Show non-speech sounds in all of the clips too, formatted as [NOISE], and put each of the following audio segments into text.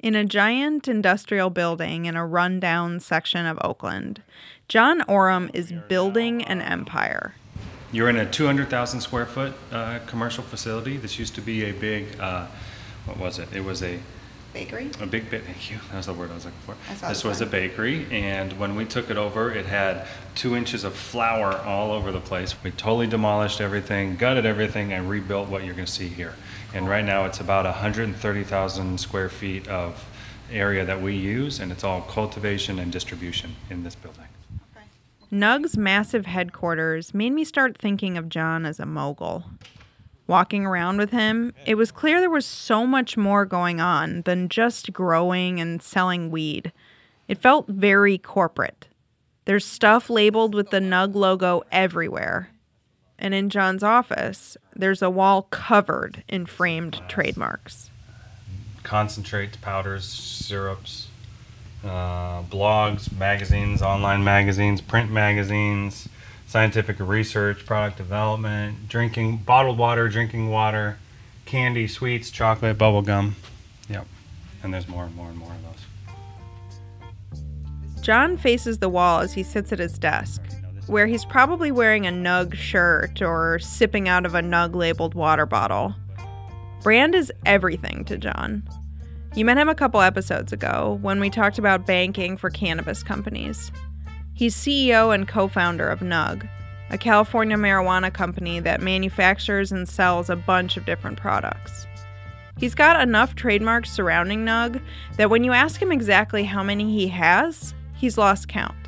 In a giant industrial building in a rundown section of Oakland, John Oram is building an empire. You're in a 200,000 square foot uh, commercial facility. This used to be a big, uh, what was it? It was a Bakery? a big bit. Thank you. That was the word I was looking for. This the was a bakery, and when we took it over, it had two inches of flour all over the place. We totally demolished everything, gutted everything, and rebuilt what you're going to see here. And right now, it's about 130,000 square feet of area that we use, and it's all cultivation and distribution in this building. Nug's massive headquarters made me start thinking of John as a mogul. Walking around with him, it was clear there was so much more going on than just growing and selling weed. It felt very corporate. There's stuff labeled with the Nug logo everywhere. And in John's office, there's a wall covered in framed trademarks. concentrates, powders, syrups, uh, blogs, magazines, online magazines, print magazines, scientific research, product development, drinking, bottled water, drinking water, candy, sweets, chocolate, bubble gum. Yep. And there's more and more and more of those. John faces the wall as he sits at his desk, where he's probably wearing a Nug shirt or sipping out of a Nug labeled water bottle. Brand is everything to John. You met him a couple episodes ago when we talked about banking for cannabis companies. He's CEO and co founder of Nug, a California marijuana company that manufactures and sells a bunch of different products. He's got enough trademarks surrounding Nug that when you ask him exactly how many he has, he's lost count.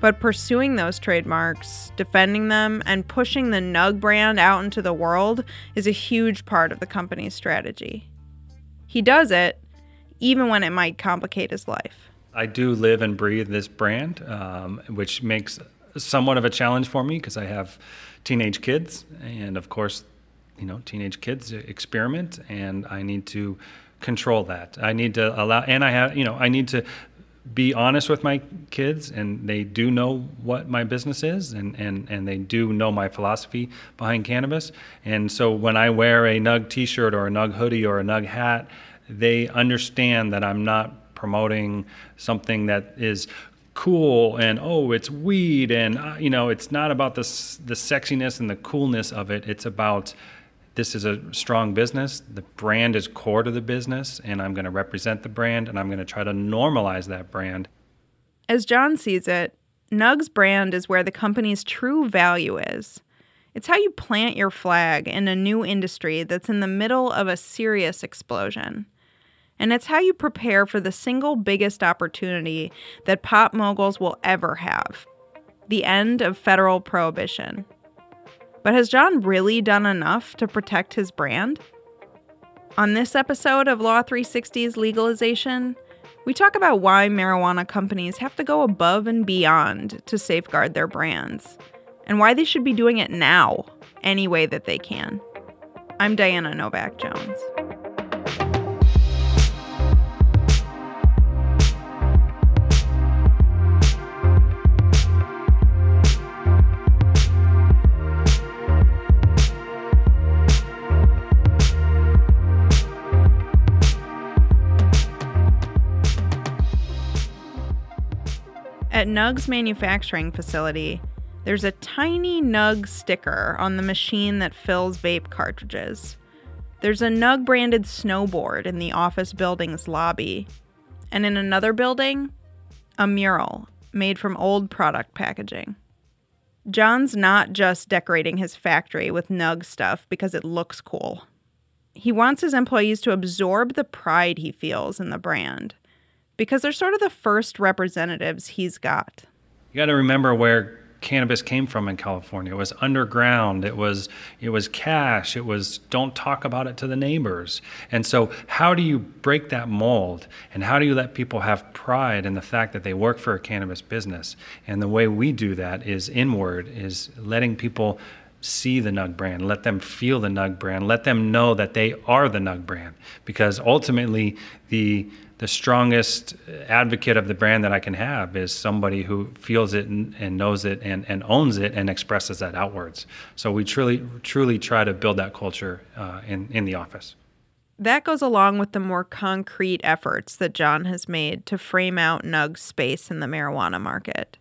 But pursuing those trademarks, defending them, and pushing the Nug brand out into the world is a huge part of the company's strategy. He does it even when it might complicate his life. I do live and breathe this brand, um, which makes somewhat of a challenge for me because I have teenage kids, and of course, you know, teenage kids experiment, and I need to control that. I need to allow, and I have, you know, I need to be honest with my kids, and they do know what my business is, and and and they do know my philosophy behind cannabis. And so when I wear a Nug T-shirt or a Nug hoodie or a Nug hat, they understand that I'm not promoting something that is cool and oh it's weed and uh, you know it's not about the the sexiness and the coolness of it it's about this is a strong business the brand is core to the business and I'm going to represent the brand and I'm going to try to normalize that brand As John sees it, Nug's brand is where the company's true value is. It's how you plant your flag in a new industry that's in the middle of a serious explosion. And it's how you prepare for the single biggest opportunity that pop moguls will ever have the end of federal prohibition. But has John really done enough to protect his brand? On this episode of Law 360's legalization, we talk about why marijuana companies have to go above and beyond to safeguard their brands, and why they should be doing it now, any way that they can. I'm Diana Novak Jones. Nug's manufacturing facility, there's a tiny Nug sticker on the machine that fills vape cartridges. There's a Nug branded snowboard in the office building's lobby. And in another building, a mural made from old product packaging. John's not just decorating his factory with Nug stuff because it looks cool. He wants his employees to absorb the pride he feels in the brand because they're sort of the first representatives he's got. you got to remember where cannabis came from in California. It was underground. It was it was cash. It was don't talk about it to the neighbors. And so how do you break that mold? And how do you let people have pride in the fact that they work for a cannabis business? And the way we do that is inward, is letting people see the Nug brand, let them feel the Nug brand, let them know that they are the Nug brand. Because ultimately the the strongest advocate of the brand that I can have is somebody who feels it and, and knows it and, and owns it and expresses that outwards. So we truly truly try to build that culture uh, in in the office. That goes along with the more concrete efforts that John has made to frame out Nug's space in the marijuana market.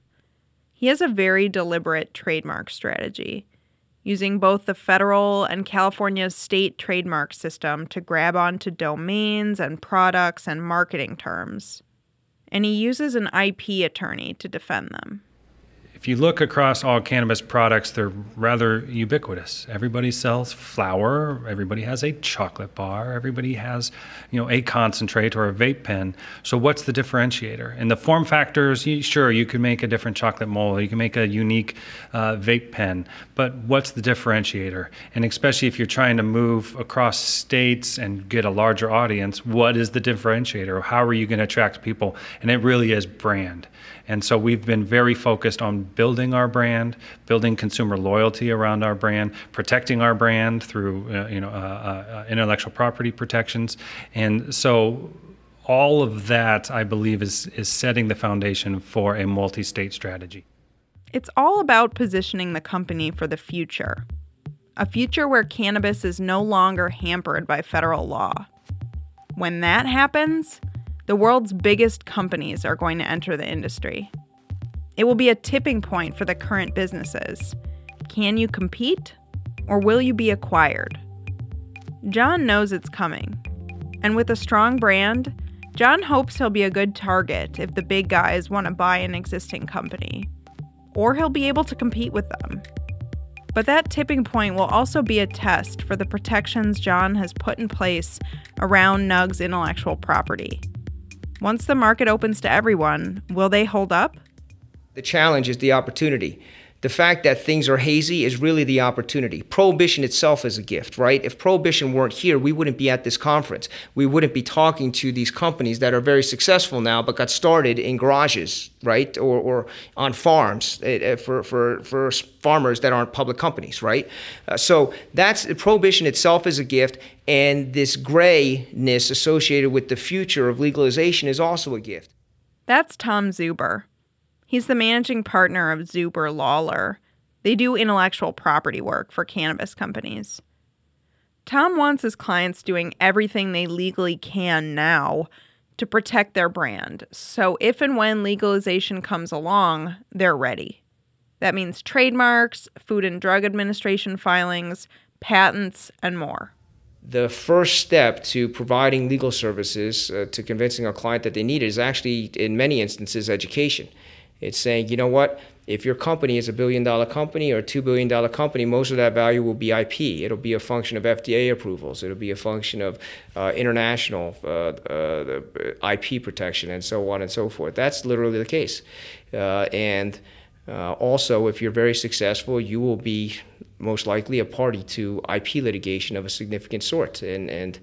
He has a very deliberate trademark strategy, using both the federal and California's state trademark system to grab onto domains and products and marketing terms. And he uses an IP attorney to defend them if you look across all cannabis products, they're rather ubiquitous. Everybody sells flower, everybody has a chocolate bar, everybody has, you know, a concentrate or a vape pen. So what's the differentiator? And the form factors, sure, you can make a different chocolate mold, you can make a unique uh, vape pen, but what's the differentiator? And especially if you're trying to move across states and get a larger audience, what is the differentiator? How are you going to attract people? And it really is brand. And so we've been very focused on building our brand, building consumer loyalty around our brand, protecting our brand through uh, you know uh, uh, intellectual property protections, and so all of that I believe is is setting the foundation for a multi-state strategy. It's all about positioning the company for the future. A future where cannabis is no longer hampered by federal law. When that happens, the world's biggest companies are going to enter the industry. It will be a tipping point for the current businesses. Can you compete, or will you be acquired? John knows it's coming. And with a strong brand, John hopes he'll be a good target if the big guys want to buy an existing company. Or he'll be able to compete with them. But that tipping point will also be a test for the protections John has put in place around Nug's intellectual property. Once the market opens to everyone, will they hold up? The challenge is the opportunity. The fact that things are hazy is really the opportunity. Prohibition itself is a gift, right? If prohibition weren't here, we wouldn't be at this conference. We wouldn't be talking to these companies that are very successful now but got started in garages, right? Or, or on farms eh, eh, for, for, for farmers that aren't public companies, right? Uh, so that's prohibition itself is a gift, and this grayness associated with the future of legalization is also a gift. That's Tom Zuber. He's the managing partner of Zuber Lawler. They do intellectual property work for cannabis companies. Tom wants his clients doing everything they legally can now to protect their brand. So if and when legalization comes along, they're ready. That means trademarks, Food and Drug Administration filings, patents, and more. The first step to providing legal services uh, to convincing a client that they need it is actually, in many instances, education. It's saying, you know what, if your company is a billion dollar company or a two billion dollar company, most of that value will be IP. It'll be a function of FDA approvals. It'll be a function of uh, international uh, uh, IP protection and so on and so forth. That's literally the case. Uh, and uh, also, if you're very successful, you will be most likely a party to IP litigation of a significant sort. And, and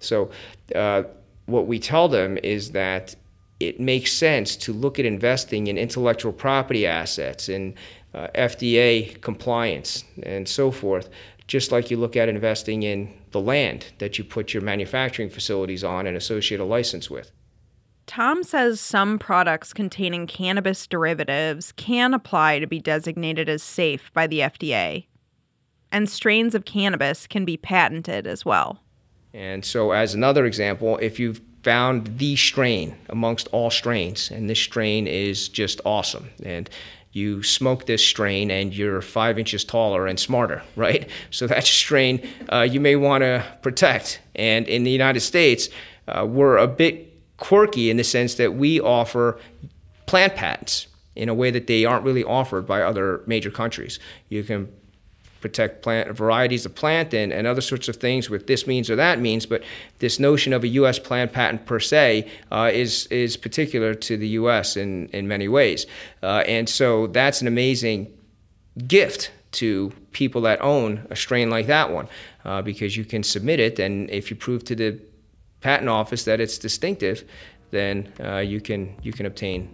so, uh, what we tell them is that it makes sense to look at investing in intellectual property assets and uh, FDA compliance and so forth, just like you look at investing in the land that you put your manufacturing facilities on and associate a license with. Tom says some products containing cannabis derivatives can apply to be designated as safe by the FDA. And strains of cannabis can be patented as well. And so, as another example, if you've found the strain amongst all strains, and this strain is just awesome. And you smoke this strain and you're five inches taller and smarter, [LAUGHS] right? So that strain uh, you may want to protect. And in the United States, uh, we're a bit quirky in the sense that we offer plant patents in a way that they aren't really offered by other major countries. You can protect plant varieties of plant and, and other sorts of things with this means or that means. But this notion of a U.S. plant patent per se uh, is is particular to the U.S. in in many ways, uh, and so that's an amazing gift to people that own a strain like that one, uh, because you can submit it, and if you prove to the patent office that it's distinctive, then uh, you can you can obtain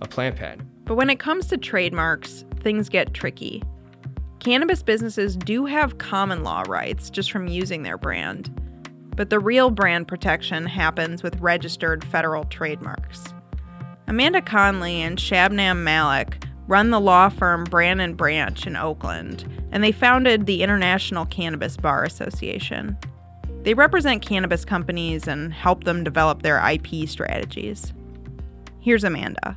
a plant patent. But when it comes to trademarks, things get tricky. Cannabis businesses do have common law rights just from using their brand, but the real brand protection happens with registered federal trademarks. Amanda Conley and Shabnam Malek run the law firm Brand and Branch in Oakland, and they founded the International Cannabis Bar Association. They represent cannabis companies and help them develop their IP strategies. Here's Amanda.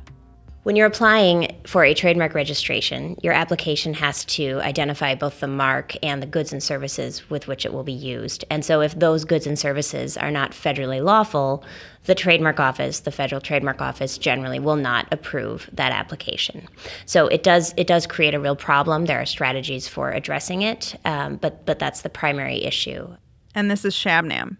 When you're applying for a trademark registration, your application has to identify both the mark and the goods and services with which it will be used. And so, if those goods and services are not federally lawful, the trademark office, the federal trademark office, generally will not approve that application. So it does it does create a real problem. There are strategies for addressing it, um, but but that's the primary issue. And this is Shabnam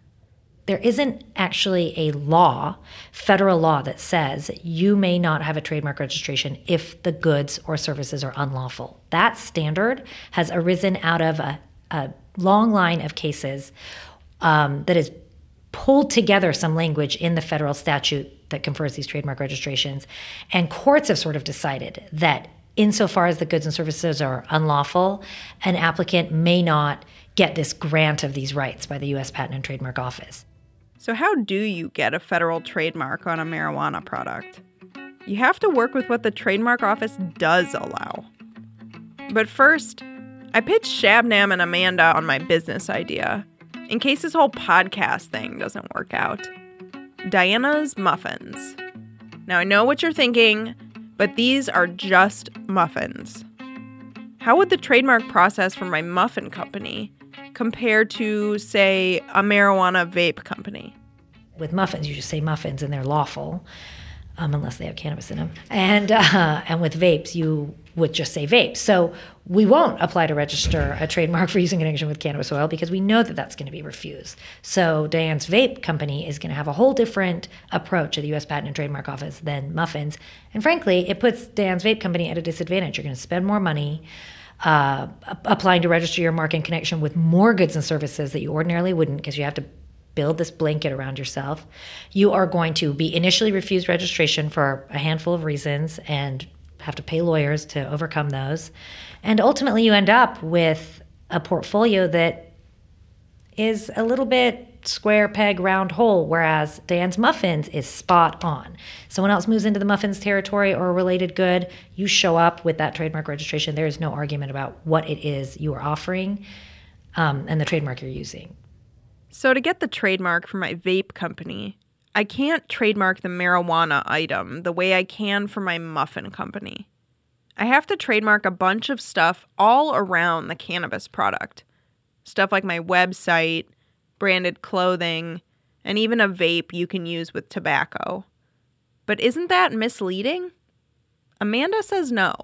there isn't actually a law, federal law, that says you may not have a trademark registration if the goods or services are unlawful. That standard has arisen out of a, a long line of cases um, that has pulled together some language in the federal statute that confers these trademark registrations. And courts have sort of decided that insofar as the goods and services are unlawful, an applicant may not get this grant of these rights by the US Patent and Trademark Office. So, how do you get a federal trademark on a marijuana product? You have to work with what the trademark office does allow. But first, I pitched Shabnam and Amanda on my business idea in case this whole podcast thing doesn't work out. Diana's Muffins. Now, I know what you're thinking, but these are just muffins. How would the trademark process for my muffin company compared to, say, a marijuana vape company? With muffins, you just say muffins and they're lawful, um, unless they have cannabis in them. And uh, and with vapes, you would just say vapes. So we won't apply to register a trademark [LAUGHS] for using in connection with cannabis oil because we know that that's going to be refused. So Diane's vape company is going to have a whole different approach at the U.S. Patent and Trademark Office than muffins. And frankly, it puts Diane's vape company at a disadvantage. You're going to spend more money uh, applying to register your mark in connection with more goods and services that you ordinarily wouldn't because you have to build this blanket around yourself. You are going to be initially refused registration for a handful of reasons and have to pay lawyers to overcome those. And ultimately, you end up with a portfolio that is a little bit square peg round hole, whereas Dan's muffins is spot on. Someone else moves into the muffins territory or a related good, you show up with that trademark registration. There is no argument about what it is you are offering um, and the trademark you're using. So, to get the trademark for my vape company, I can't trademark the marijuana item the way I can for my muffin company. I have to trademark a bunch of stuff all around the cannabis product. Stuff like my website, branded clothing, and even a vape you can use with tobacco. But isn't that misleading? Amanda says no.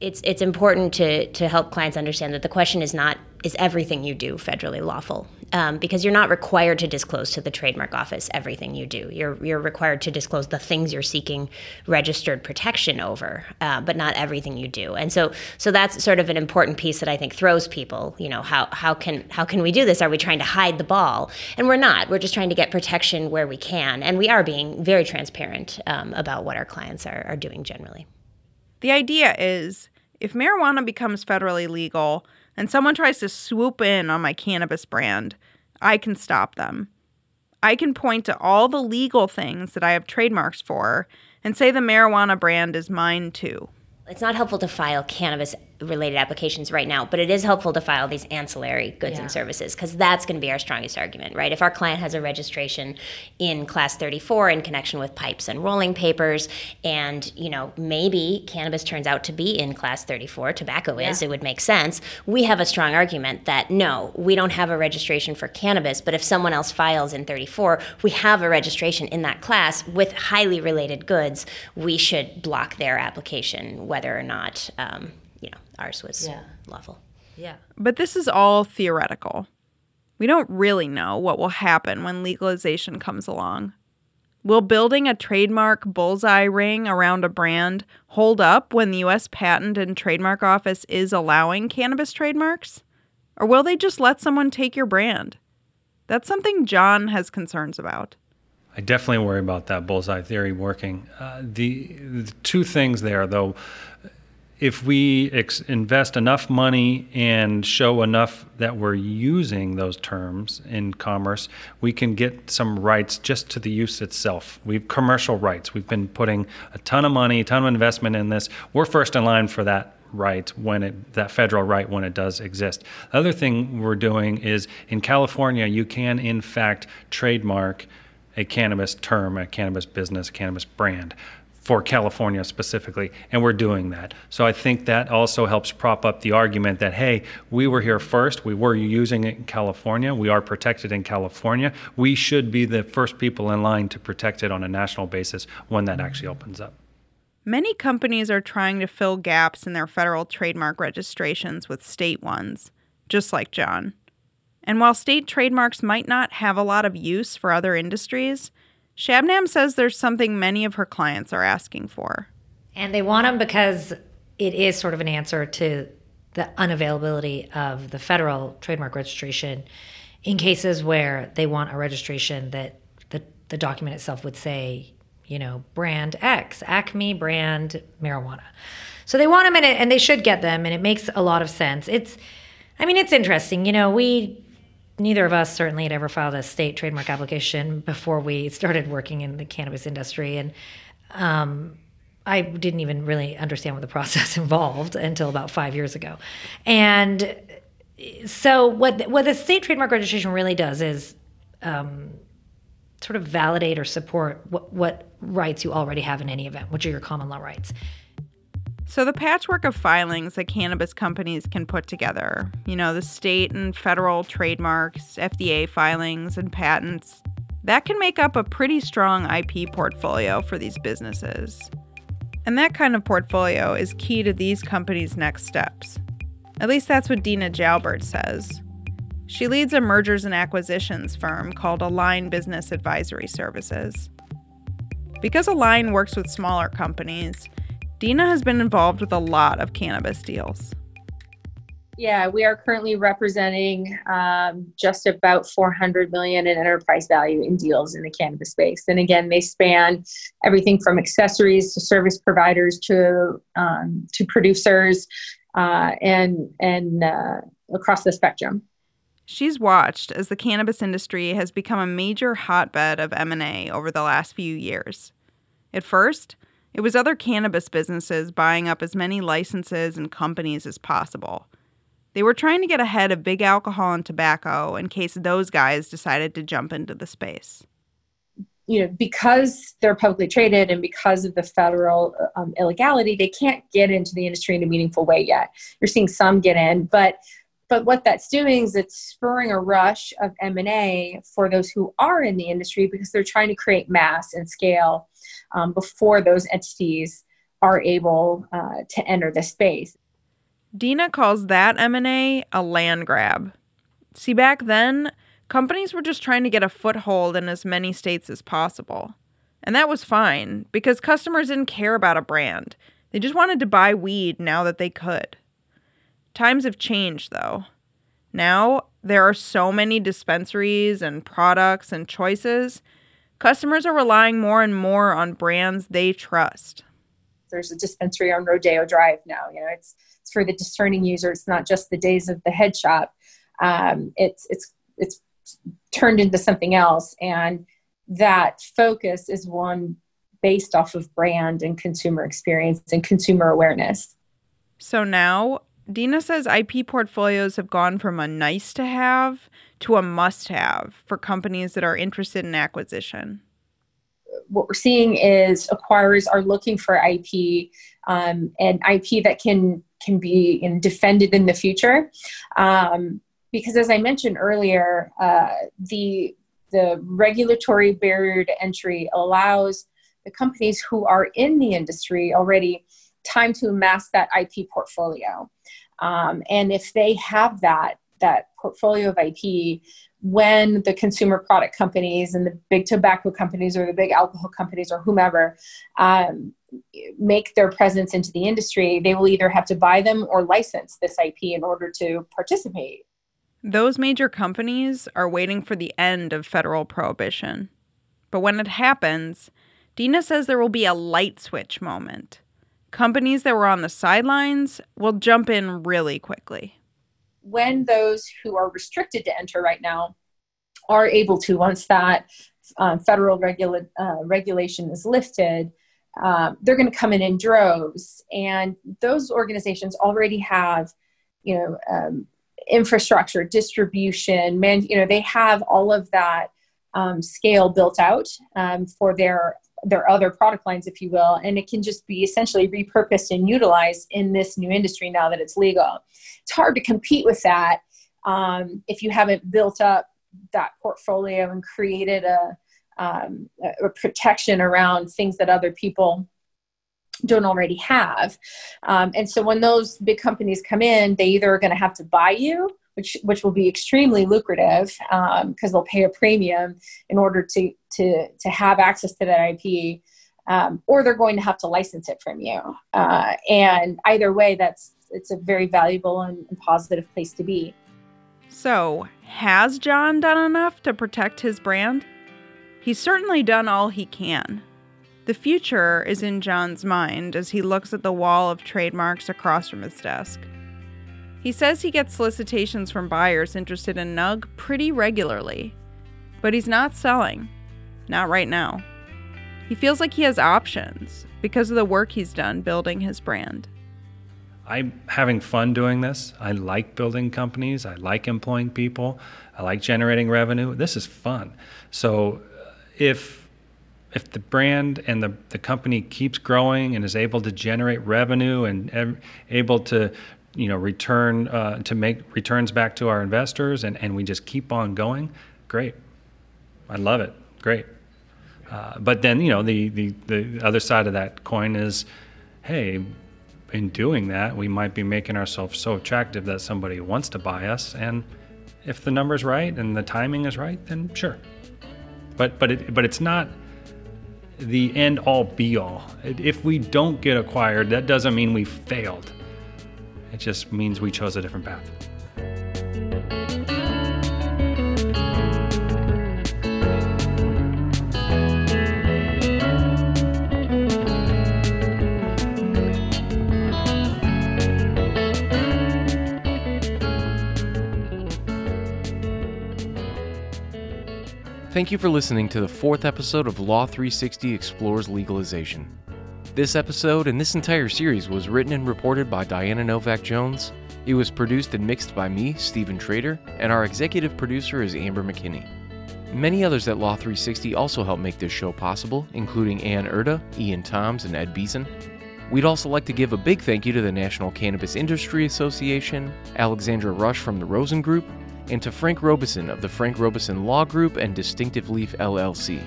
It's it's important to to help clients understand that the question is not is everything you do federally lawful um, because you're not required to disclose to the trademark office everything you do. You're you're required to disclose the things you're seeking registered protection over, uh, but not everything you do. And so so that's sort of an important piece that I think throws people. You know how how can how can we do this? Are we trying to hide the ball? And we're not. We're just trying to get protection where we can, and we are being very transparent um, about what our clients are, are doing generally. The idea is if marijuana becomes federally legal and someone tries to swoop in on my cannabis brand, I can stop them. I can point to all the legal things that I have trademarks for and say the marijuana brand is mine too. It's not helpful to file cannabis related applications right now, but it is helpful to file these ancillary goods yeah. and services because that's going to be our strongest argument, right? If our client has a registration in class 34 in connection with pipes and rolling papers, and you know maybe cannabis turns out to be in class 34, tobacco is, it would make sense. We have a strong argument that no, we don't have a registration for cannabis, but if someone else files in 34, we have a registration in that class with highly related goods. We should block their application, whether or not. Um, ours was yeah. lawful. Yeah. But this is all theoretical. We don't really know what will happen when legalization comes along. Will building a trademark bullseye ring around a brand hold up when the US Patent and Trademark Office is allowing cannabis trademarks? Or will they just let someone take your brand? That's something John has concerns about. I definitely worry about that bullseye theory working. Uh, the, the, two things there, though, if we ex- invest enough money and show enough that we're using those terms in commerce, we can get some rights just to the use itself. We've commercial rights. We've been putting a ton of money, a ton of investment in this. We're first in line for that right when it that federal right when it does exist. The other thing we're doing is in California, you can in fact trademark a cannabis term, a cannabis business, a cannabis brand for California specifically, and we're doing that. So I think that also helps prop up the argument that, hey, we were here first, we were using it in California, we are protected in California, we should be the first people in line to protect it on a national basis when that actually opens up. Many companies are trying to fill gaps in their federal trademark registrations with state ones, just like John. And while state trademarks might not have a lot of use for other industries, Shabnam says there's something many of her clients are asking for. And they want them because it is sort of an answer to the unavailability of the federal trademark registration in cases where they want a registration that the, the document itself would say, you know, brand X, Acme brand marijuana. So they want them in it and they should get them and it makes a lot of sense. It's I mean, it's interesting. You know, we neither of us certainly had ever filed a state trademark application before we started working in the cannabis industry. And um, I didn't even really understand what the [LAUGHS] process involved until about five years ago. And so, what what the state trademark registration really does is um, sort of validate or support what, what rights you already have in any event, which are your common law rights. So, the patchwork of filings that cannabis companies can put together, you know, the state and federal trademarks, FDA filings, and patents, that can make up a pretty strong IP portfolio for these businesses. And that kind of portfolio is key to these companies' next steps. At least that's what Dina Jalbert says. She leads a mergers and acquisitions firm called Align Business Advisory Services. Because Align works with smaller companies, Dina has been involved with a lot of cannabis deals. Yeah, we are currently representing um, just about 400 million in enterprise value in deals in the cannabis space. And again, they span everything from accessories to service providers to um, to producers uh, and and uh, across the spectrum. She's watched as the cannabis industry has become a major hotbed of M&A over the last few years. At first, it was other cannabis businesses buying up as many licenses and companies as possible. They were trying to get ahead of big alcohol and tobacco in case those guys decided to jump into the space. You know, because they're publicly traded and because of the federal um, illegality, they can't get into the industry in a meaningful way yet. You're seeing some get in, but but what that's doing is it's spurring a rush of m&a for those who are in the industry because they're trying to create mass and scale um, before those entities are able uh, to enter the space. Dina calls that m&a a land grab. See back then companies were just trying to get a foothold in as many states as possible. And that was fine because customers didn't care about a brand. They just wanted to buy weed now that they could Times have changed, though. Now, there are so many dispensaries and products and choices. Customers are relying more and more on brands they trust. There's a dispensary on Rodeo Drive now. You know, it's it's for the discerning user. It's not just the days of the head shop. Um, it's it's it's turned into something else, and that focus is one based off of brand and consumer experience and consumer awareness. So now Dina says IP portfolios have gone from a nice to have to a must have for companies that are interested in acquisition. What we're seeing is acquirers are looking for IP um, and IP that can can be in, defended in the future. Um, because as I mentioned earlier, uh, the the regulatory barrier to entry allows the companies who are in the industry already time to amass that IP portfolio. Um, and if they have that that portfolio of IP, when the consumer product companies and the big tobacco companies or the big alcohol companies or whomever um, make their presence into the industry, they will either have to buy them or license this IP in order to participate. Those major companies are waiting for the end of federal prohibition. But when it happens, Dina says there will be a light switch moment companies that were on the sidelines will jump in really quickly. When those who are restricted to enter right now are able to, once that um, federal regula- uh, regulation is lifted, um, they're going to come in in droves. And those organizations already have, you know, um, infrastructure, distribution, man, you know, they have all of that um, scale built out um, for their their other product lines, if you will, and it can just be essentially repurposed and utilized in this new industry now that it's legal. It's hard to compete with that um, if you haven't built up that portfolio and created a, um, a protection around things that other people don't already have. Um, and so when those big companies come in, they either are going to have to buy you, which which will be extremely lucrative because um, they'll pay a premium in order to to to have access to that IP. Um, or they're going to have to license it from you. Uh, and either way, that's it's a very valuable and, and positive place to be. So, has John done enough to protect his brand? He's certainly done all he can. The future is in John's mind as he looks at the wall of trademarks across from his desk. He says he gets solicitations from buyers interested in Nug pretty regularly, but he's not selling. Not right now. He feels like he has options because of the work he's done building his brand. I'm having fun doing this. I like building companies. I like employing people. I like generating revenue. This is fun. So uh, if if the brand and the, the company keeps growing and is able to generate revenue and able to you know return uh, to make returns back to our investors and, and we just keep on going great i love it great uh, but then you know the, the the other side of that coin is hey in doing that, we might be making ourselves so attractive that somebody wants to buy us. And if the number's right and the timing is right, then sure. But but it, but it's not the end all be all. If we don't get acquired, that doesn't mean we failed. It just means we chose a different path. Thank you for listening to the fourth episode of Law 360 Explores Legalization. This episode and this entire series was written and reported by Diana Novak Jones. It was produced and mixed by me, Stephen Trader, and our executive producer is Amber McKinney. Many others at Law 360 also helped make this show possible, including Ann Erda, Ian Toms, and Ed Beeson. We'd also like to give a big thank you to the National Cannabis Industry Association, Alexandra Rush from the Rosen Group, and to Frank Robeson of the Frank Robeson Law Group and Distinctive Leaf LLC.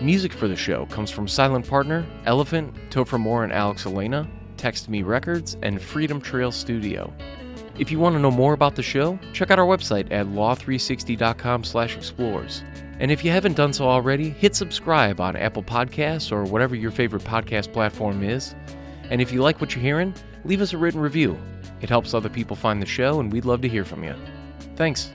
Music for the show comes from Silent Partner, Elephant, Topher Mohr and Alex Elena, Text Me Records, and Freedom Trail Studio. If you want to know more about the show, check out our website at law360.com/explores. And if you haven't done so already, hit subscribe on Apple Podcasts or whatever your favorite podcast platform is. And if you like what you're hearing, leave us a written review. It helps other people find the show, and we'd love to hear from you. Thanks.